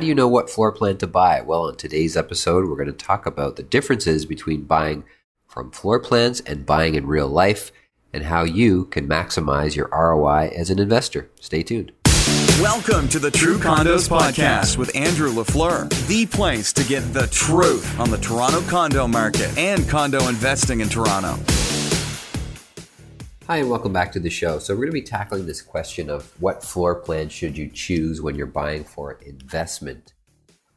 do you know what floor plan to buy? Well, on today's episode, we're going to talk about the differences between buying from floor plans and buying in real life and how you can maximize your ROI as an investor. Stay tuned. Welcome to the True Condos Podcast with Andrew LaFleur, the place to get the truth on the Toronto condo market and condo investing in Toronto. Hi, and welcome back to the show. So, we're going to be tackling this question of what floor plan should you choose when you're buying for investment.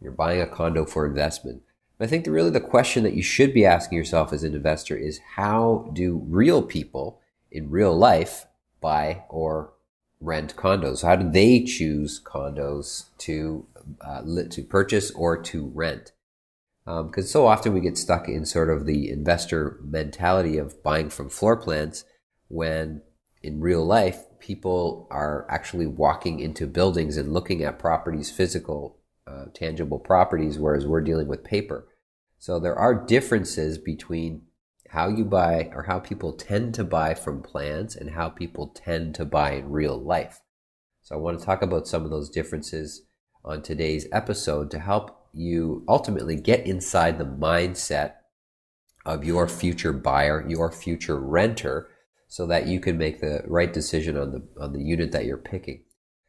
You're buying a condo for investment. I think really the question that you should be asking yourself as an investor is how do real people in real life buy or rent condos? How do they choose condos to uh, to purchase or to rent? Because um, so often we get stuck in sort of the investor mentality of buying from floor plans when in real life people are actually walking into buildings and looking at properties, physical, uh, tangible properties, whereas we're dealing with paper. So there are differences between how you buy or how people tend to buy from plans and how people tend to buy in real life. So I want to talk about some of those differences on today's episode to help you ultimately get inside the mindset of your future buyer, your future renter, so that you can make the right decision on the on the unit that you're picking.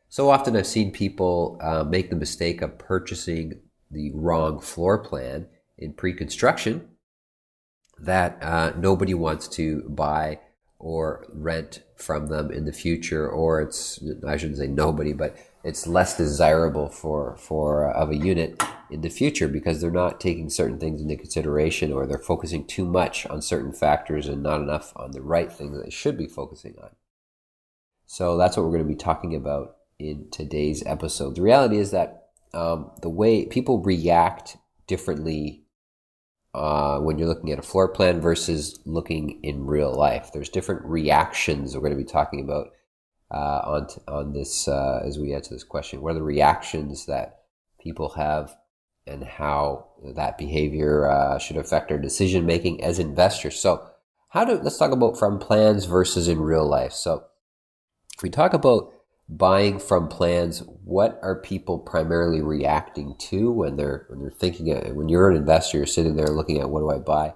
So often I've seen people uh, make the mistake of purchasing the wrong floor plan in pre-construction that uh, nobody wants to buy or rent from them in the future, or it's I shouldn't say nobody, but it's less desirable for for uh, of a unit in the future because they're not taking certain things into consideration or they're focusing too much on certain factors and not enough on the right things that they should be focusing on. So that's what we're going to be talking about in today's episode. The reality is that um, the way people react differently uh, when you're looking at a floor plan versus looking in real life. There's different reactions we're going to be talking about uh, on on this uh, as we answer this question. What are the reactions that people have, and how that behavior uh, should affect our decision making as investors? So, how do let's talk about from plans versus in real life. So, if we talk about buying from plans, what are people primarily reacting to when they're when they're thinking when you're an investor, you're sitting there looking at what do I buy?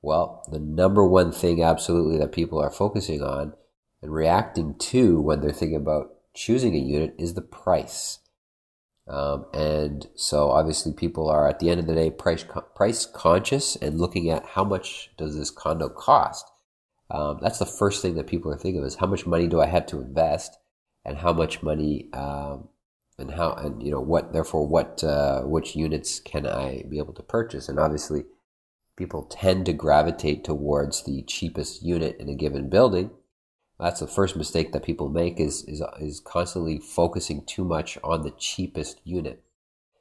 Well, the number one thing absolutely that people are focusing on and reacting to when they're thinking about choosing a unit is the price. Um, and so obviously people are at the end of the day price price conscious and looking at how much does this condo cost. Um, that's the first thing that people are thinking of is how much money do I have to invest and how much money um, and how and you know what therefore what uh, which units can I be able to purchase and obviously people tend to gravitate towards the cheapest unit in a given building that's the first mistake that people make is, is, is constantly focusing too much on the cheapest unit.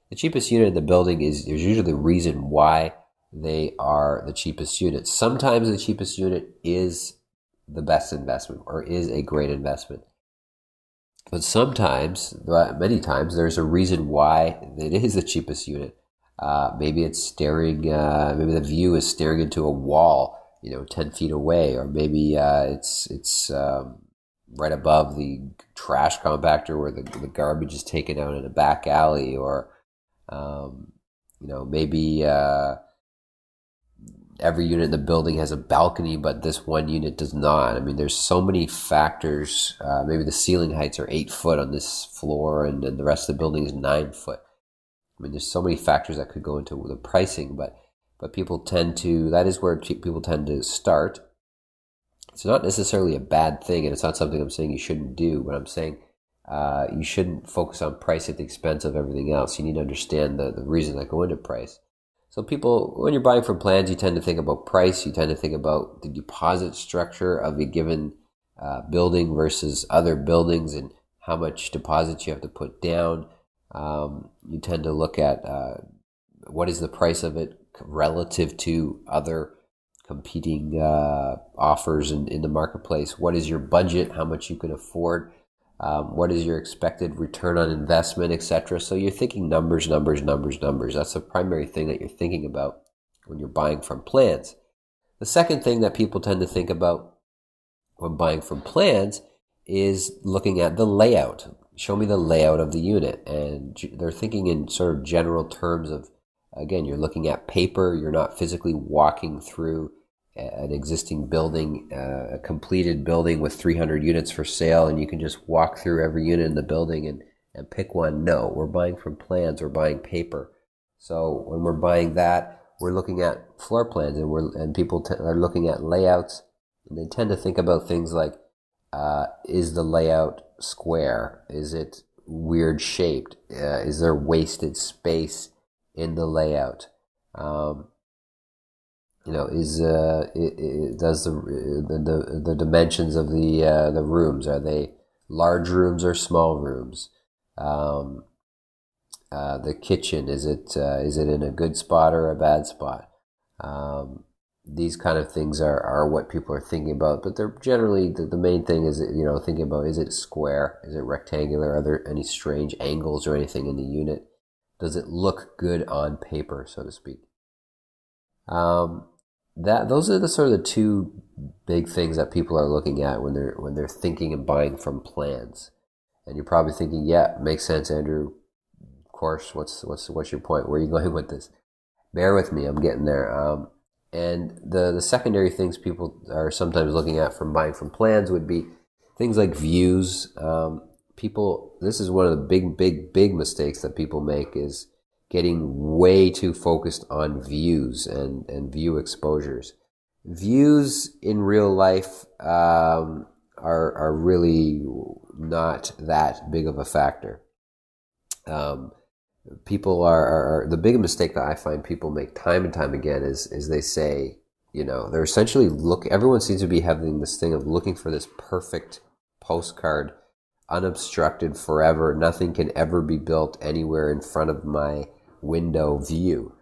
The cheapest unit in the building is there's usually the reason why they are the cheapest unit. Sometimes the cheapest unit is the best investment or is a great investment. But sometimes, many times, there's a reason why it is the cheapest unit. Uh, maybe it's staring, uh, maybe the view is staring into a wall you know, 10 feet away, or maybe uh, it's, it's um, right above the trash compactor where the, the garbage is taken out in a back alley, or, um, you know, maybe uh, every unit in the building has a balcony, but this one unit does not. I mean, there's so many factors. Uh, maybe the ceiling heights are eight foot on this floor, and, and the rest of the building is nine foot. I mean, there's so many factors that could go into the pricing, but but people tend to, that is where people tend to start. It's not necessarily a bad thing, and it's not something I'm saying you shouldn't do, but I'm saying uh, you shouldn't focus on price at the expense of everything else. You need to understand the, the reason that go into price. So people, when you're buying from plans, you tend to think about price. You tend to think about the deposit structure of a given uh, building versus other buildings and how much deposits you have to put down. Um, you tend to look at uh, what is the price of it relative to other competing uh, offers in, in the marketplace? What is your budget? How much you can afford? Um, what is your expected return on investment, etc. So you're thinking numbers, numbers, numbers, numbers. That's the primary thing that you're thinking about when you're buying from plans. The second thing that people tend to think about when buying from plans is looking at the layout. show me the layout of the unit. And they're thinking in sort of general terms of, again, you're looking at paper, you're not physically walking through an existing building, uh, a completed building with 300 units for sale, and you can just walk through every unit in the building and, and pick one. No, we're buying from plans, we're buying paper. So when we're buying that, we're looking at floor plans and we're, and people t- are looking at layouts and they tend to think about things like, uh, is the layout square? Is it weird shaped? Uh, is there wasted space in the layout? Um, you know, is uh, it, it does the, the the dimensions of the uh, the rooms are they large rooms or small rooms? Um, uh, the kitchen is it uh, is it in a good spot or a bad spot? Um, these kind of things are, are what people are thinking about, but they're generally the, the main thing is you know thinking about is it square, is it rectangular, are there any strange angles or anything in the unit? Does it look good on paper, so to speak? Um, that those are the sort of the two big things that people are looking at when they're when they're thinking and buying from plans. And you're probably thinking, yeah, makes sense, Andrew. Of course. What's what's what's your point? Where are you going with this? Bear with me. I'm getting there. Um, and the the secondary things people are sometimes looking at from buying from plans would be things like views. Um, people, this is one of the big, big, big mistakes that people make is getting way too focused on views and, and view exposures. Views in real life um, are, are really not that big of a factor. Um, people are, are, are, the big mistake that I find people make time and time again is is they say, you know, they're essentially look. Everyone seems to be having this thing of looking for this perfect postcard, unobstructed forever. Nothing can ever be built anywhere in front of my window view,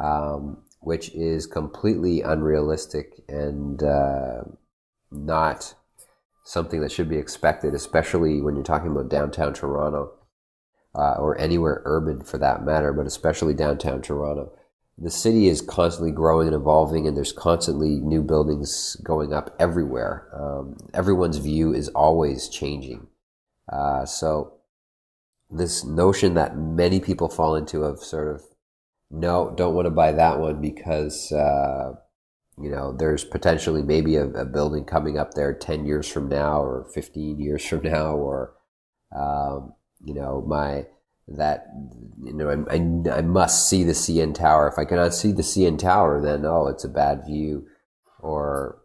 um, which is completely unrealistic and uh, not something that should be expected, especially when you're talking about downtown Toronto uh, or anywhere urban for that matter, but especially downtown Toronto. The city is constantly growing and evolving, and there's constantly new buildings going up everywhere. Um, everyone's view is always changing. Uh, so this notion that many people fall into of sort of no, don't want to buy that one because uh, you know there's potentially maybe a, a, building coming up there ten years from now or fifteen years from now, or um, you know my that you know I, I, I must see the CN Tower. If I cannot see the CN Tower, then oh, it's a bad view, or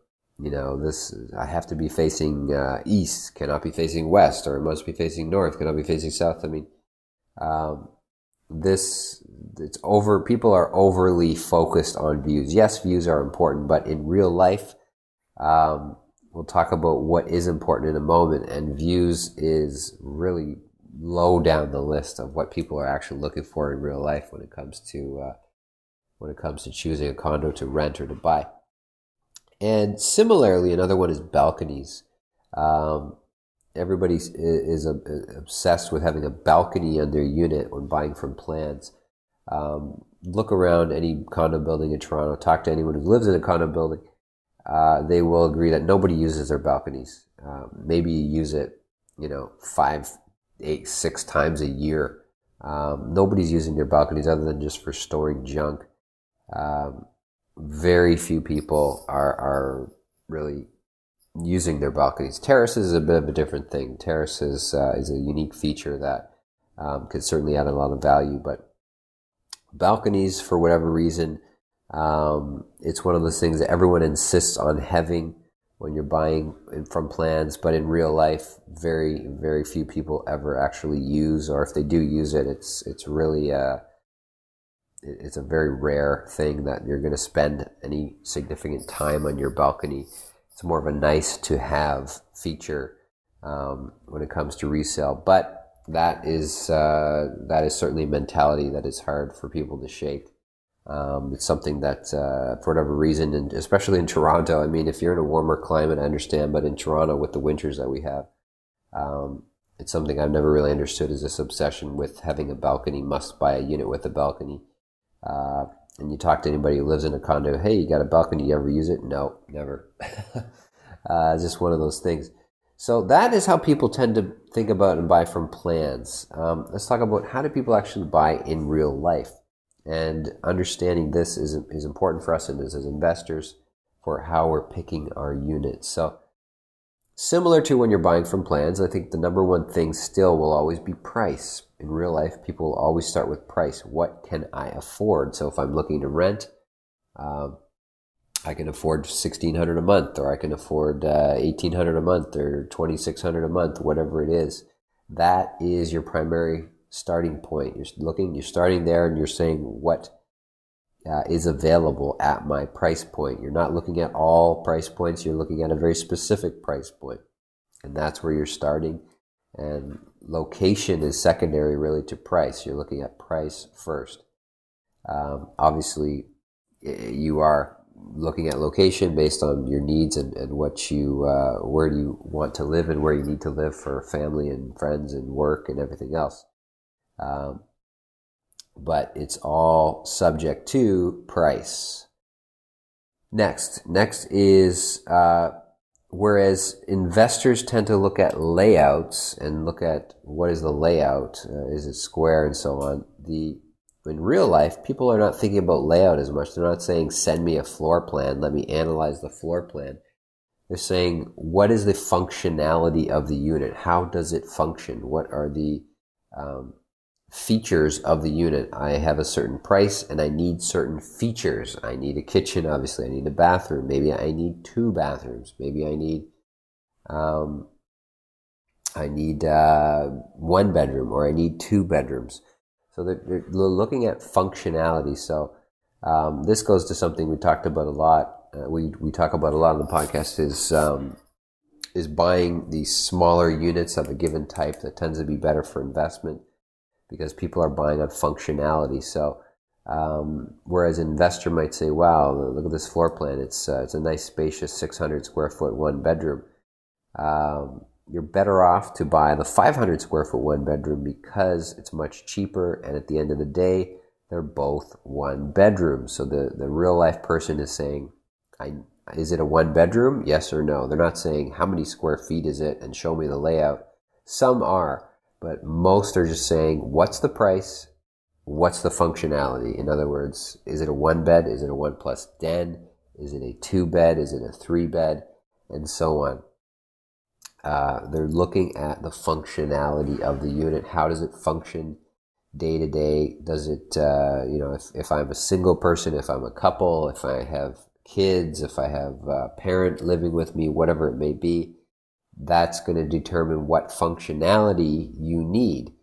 you know, this I have to be facing uh, east, cannot be facing west, or it must be facing north, cannot be facing south. I mean, um, this it's over. People are overly focused on views. Yes, views are important, but in real life, um, we'll talk about what is important in a moment. And views is really low down the list of what people are actually looking for in real life when it comes to uh, when it comes to choosing a condo to rent or to buy. And similarly, another one is balconies. Um, everybody is, is, obsessed with having a balcony on their unit when buying from plans. Um, look around any condo building in Toronto, talk to anyone who lives in a condo building. Uh, they will agree that nobody uses their balconies. Um, maybe you use it, you know, five, eight, six times a year. Um, nobody's using their balconies other than just for storing junk. Um, very few people are are really using their balconies. Terraces is a bit of a different thing. Terraces uh, is a unique feature that um, could certainly add a lot of value, but balconies, for whatever reason, um, it's one of those things that everyone insists on having when you're buying from plans, but in real life, very very few people ever actually use, or if they do use it, it's it's really uh, it's a very rare thing that you're going to spend any significant time on your balcony. It's more of a nice to have feature um, when it comes to resale, but that is uh, that is certainly a mentality that is hard for people to shake. Um, it's something that, uh, for whatever reason, and especially in Toronto, I mean, if you're in a warmer climate, I understand, but in Toronto, with the winters that we have, um, it's something I've never really understood is this obsession with having a balcony, must buy a unit with a balcony. Uh, and you talk to anybody who lives in a condo, hey, you got a balcony, you ever use it? No, never. uh, just one of those things. So that is how people tend to think about and buy from plans. Um, let's talk about how do people actually buy in real life. And understanding this is, is important for us as, as investors for how we're picking our units. So similar to when you're buying from plans, I think the number one thing still will always be price. In real life, people will always start with price. What can I afford? So if I'm looking to rent, um, I can afford sixteen hundred a month, or I can afford uh, eighteen hundred a month, or twenty six hundred a month, whatever it is. That is your primary starting point. You're looking, you're starting there, and you're saying what uh, is available at my price point. You're not looking at all price points. You're looking at a very specific price point, and that's where you're starting. And location is secondary, really, to price. You're looking at price first. Um, obviously, you are looking at location based on your needs and, and what you uh, where do you want to live and where you need to live for family and friends and work and everything else um, but it's all subject to price next next is uh, whereas investors tend to look at layouts and look at what is the layout uh, is it square and so on the in real life, people are not thinking about layout as much. They're not saying, send me a floor plan, let me analyze the floor plan. They're saying, what is the functionality of the unit? How does it function? What are the um, features of the unit? I have a certain price and I need certain features. I need a kitchen, obviously. I need a bathroom. Maybe I need two bathrooms. Maybe I need um, I need uh, one bedroom or I need two bedrooms. So they're, they're looking at functionality. So um, this goes to something we talked about a lot. Uh, we we talk about a lot on the podcast is um, is buying these smaller units of a given type that tends to be better for investment because people are buying on functionality. So um, whereas an investor might say, "Wow, look at this floor plan. It's uh, it's a nice, spacious, 600 square foot one bedroom." Um, you're better off to buy the 500 square foot one bedroom because it's much cheaper and at the end of the day they're both one bedroom so the, the real life person is saying I, is it a one bedroom yes or no they're not saying how many square feet is it and show me the layout some are but most are just saying what's the price? What's the functionality? In other words is it a one bed? Is it a one plus den? Is it a two bed? Is it a three bed? And so on. Uh, they're looking at the functionality of the unit. How does it function day to day? Does it, uh, you know, if, if I'm a single person, if I'm a couple, if I have kids, if I have a parent living with me, whatever it may be, that's going to determine what functionality you need.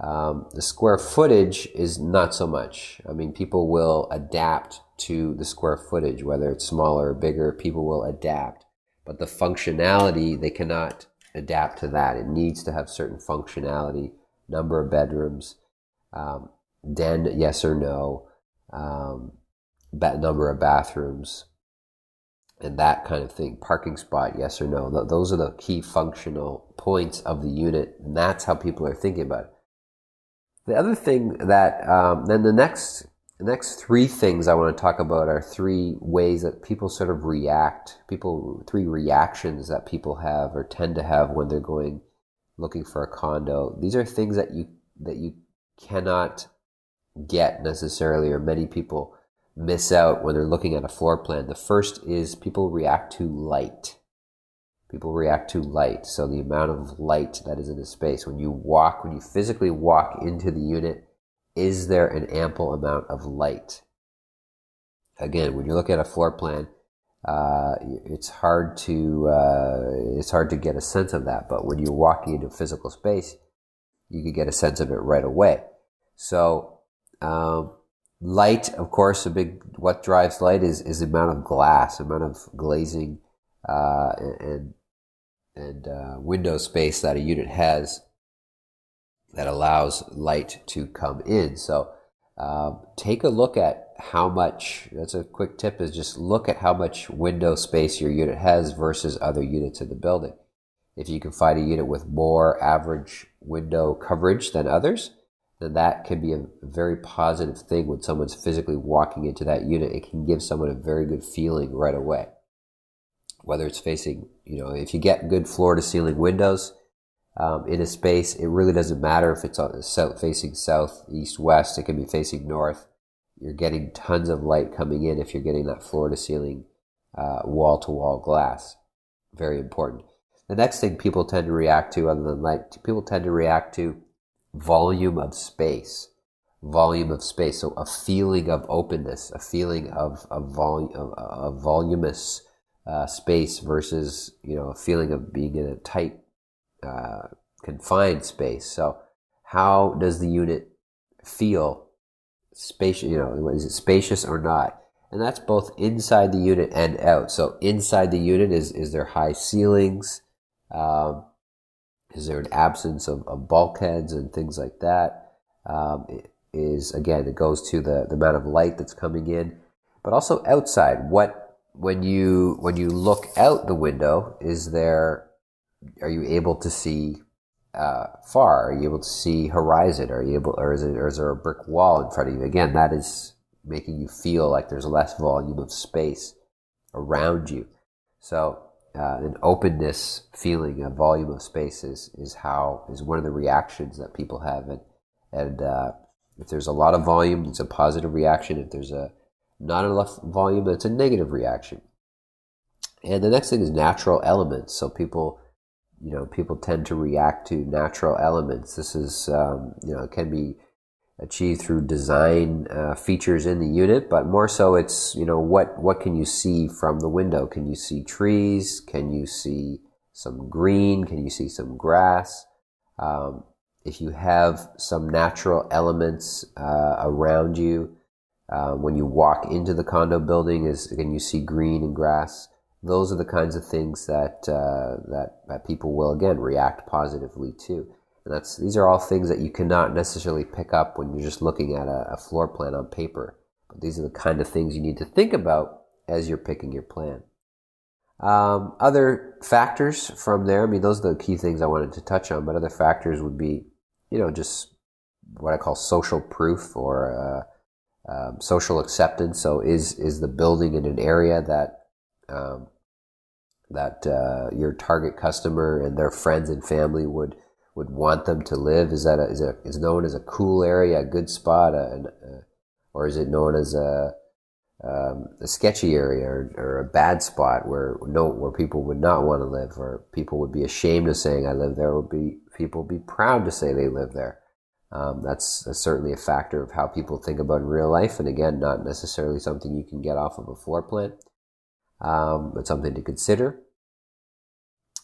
Um, the square footage is not so much. I mean, people will adapt to the square footage, whether it's smaller or bigger, people will adapt but the functionality they cannot adapt to that. It needs to have certain functionality, number of bedrooms, um, den, yes or no, um, number of bathrooms, and that kind of thing. Parking spot, yes or no. Th- those are the key functional points of the unit, and that's how people are thinking about it. The other thing that um, then the next the next three things I want to talk about are three ways that people sort of react, people, three reactions that people have or tend to have when they're going looking for a condo. These are things that you, that you cannot get necessarily, or many people miss out when they're looking at a floor plan. The first is people react to light. People react to light. So the amount of light that is in a space. When you walk, when you physically walk into the unit, is there an ample amount of light? Again, when you look at a floor plan, uh, it's hard to uh, it's hard to get a sense of that. But when you're walking into physical space, you can get a sense of it right away. So, um, light, of course, a big what drives light is is the amount of glass, amount of glazing, uh, and and uh, window space that a unit has that allows light to come in. So um, take a look at how much, that's a quick tip, is just look at how much window space your unit has versus other units in the building. If you can find a unit with more average window coverage than others, then that can be a very positive thing when someone's physically walking into that unit. It can give someone a very good feeling right away. whether it's facing, you know, if you get good floor to ceiling windows um, in a space, it really doesn't matter if it's on south, facing south, east, west. It can be facing north. You're getting tons of light coming in if you're getting that floor to ceiling, wall to wall glass. Very important. The next thing people tend to react to, other than light, people tend to react to volume of space. Volume of space. So a feeling of openness, a feeling of, a volume, of, of voluminous uh, space versus, you know, a feeling of being in a tight, uh, confined space. So how does the unit feel spacious, you know, is it spacious or not? And that's both inside the unit and out. So inside the unit is, is there high ceilings? Um, is there an absence of, of, bulkheads and things like that? Um, is again, it goes to the, the amount of light that's coming in, but also outside. What when you when you look out the window, is there are you able to see uh, far? Are you able to see horizon? Are you able, or is it, or is there a brick wall in front of you? Again, that is making you feel like there's less volume of space around you. So uh, an openness feeling, a volume of space is, is how is one of the reactions that people have, and and uh, if there's a lot of volume, it's a positive reaction. If there's a not enough volume, it's a negative reaction. And the next thing is natural elements. So people, you know, people tend to react to natural elements. This is, um, you know, it can be achieved through design uh, features in the unit, but more so it's, you know, what, what can you see from the window? Can you see trees? Can you see some green? Can you see some grass? Um, if you have some natural elements uh, around you, uh, when you walk into the condo building, is can you see green and grass? Those are the kinds of things that uh, that, that people will again react positively to. And that's, these are all things that you cannot necessarily pick up when you're just looking at a, a floor plan on paper. But these are the kind of things you need to think about as you're picking your plan. Um, other factors from there, I mean, those are the key things I wanted to touch on, but other factors would be, you know, just what I call social proof or uh, um, social acceptance. So, is is the building in an area that um, that uh, your target customer and their friends and family would would want them to live? Is that a, is it is known as a cool area, a good spot, a, a, or is it known as a um, a sketchy area or, or, a bad spot where no where people would not want to live, or people would be ashamed of saying I live there? Would be people be proud to say they live there? Um, that's, that's, certainly a factor of how people think about in real life, and again, not necessarily something you can get off of a floor plan, um, but something to consider.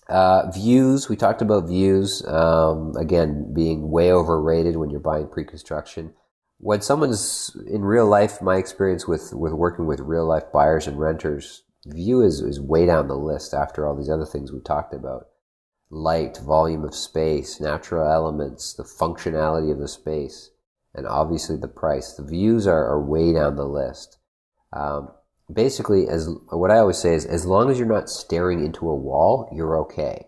Uh, views, we talked about views, um, again, being way overrated when you're buying pre-construction. When someone's in real life, my experience with, with working with real life buyers and renters, view is, is way down the list after all these other things we talked about. Light, volume of space, natural elements, the functionality of the space, and obviously the price. The views are, are way down the list. Um, basically, as what I always say is, as long as you're not staring into a wall, you're okay.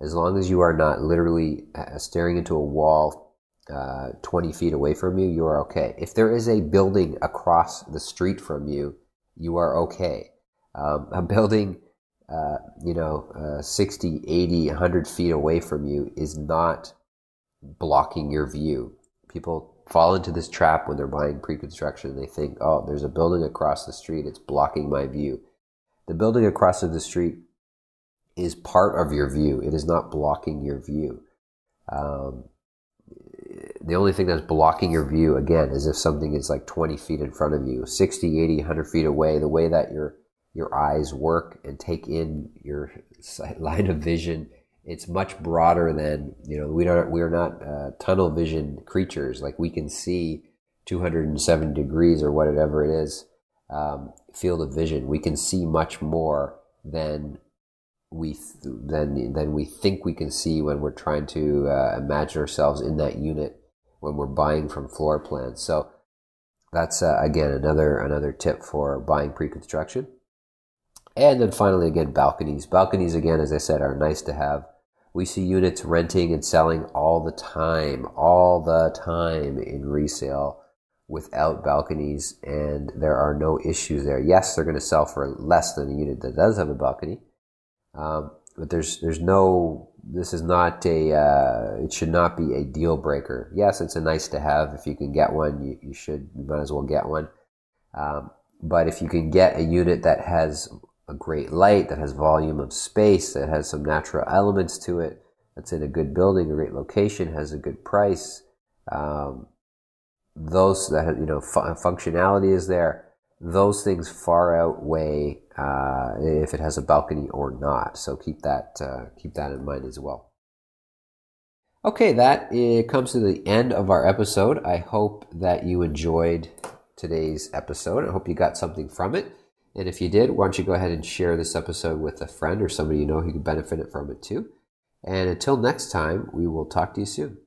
As long as you are not literally uh, staring into a wall uh, 20 feet away from you, you are okay. If there is a building across the street from you, you are okay. Um, a building, uh, you know, uh, 60, 80, 100 feet away from you is not blocking your view. People fall into this trap when they're buying pre-construction. They think, oh, there's a building across the street. It's blocking my view. The building across the street is part of your view. It is not blocking your view. Um, the only thing that's blocking your view, again, is if something is like 20 feet in front of you, 60, 80, 100 feet away, the way that your, your eyes work and take in your line of vision it's much broader than you know we don't we are not uh, tunnel vision creatures. Like we can see 207 degrees or whatever it is um, field of vision. We can see much more than we th- than than we think we can see when we're trying to uh, imagine ourselves in that unit when we're buying from floor plans so that's uh, again another another tip for buying pre-construction. And then finally again balconies. Balconies again as i said are nice to have we see units renting and selling all the time, all the time in resale without balconies, and there are no issues there. Yes, they're going to sell for less than a unit that does have a balcony, Um, but there's there's no this is not a uh, it should not be a deal breaker. Yes, it's a nice to have. If you can get one, you, you should you might as well get one. Um, but if you can get a unit that has a great light, that has volume of space, that has some natural elements to it, that's in a good building, a great location, has a good price, um, those that you know fu- functionality is there. Those things far outweigh uh, if it has a balcony or not. So keep that uh, keep that in mind as well. Okay, that it comes to the end of our episode. I hope that you enjoyed today's episode. I hope you got something from it. And if you did, why don't you go ahead and share this episode with a friend or somebody you know who could benefit from it too. And until next time, we will talk to you soon.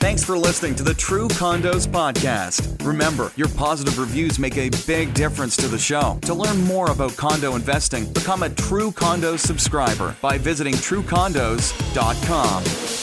Thanks for listening to the True Condos Podcast. Remember, your positive reviews make a big difference to the show. To learn more about condo investing, become a True Condos subscriber by visiting truecondos.com.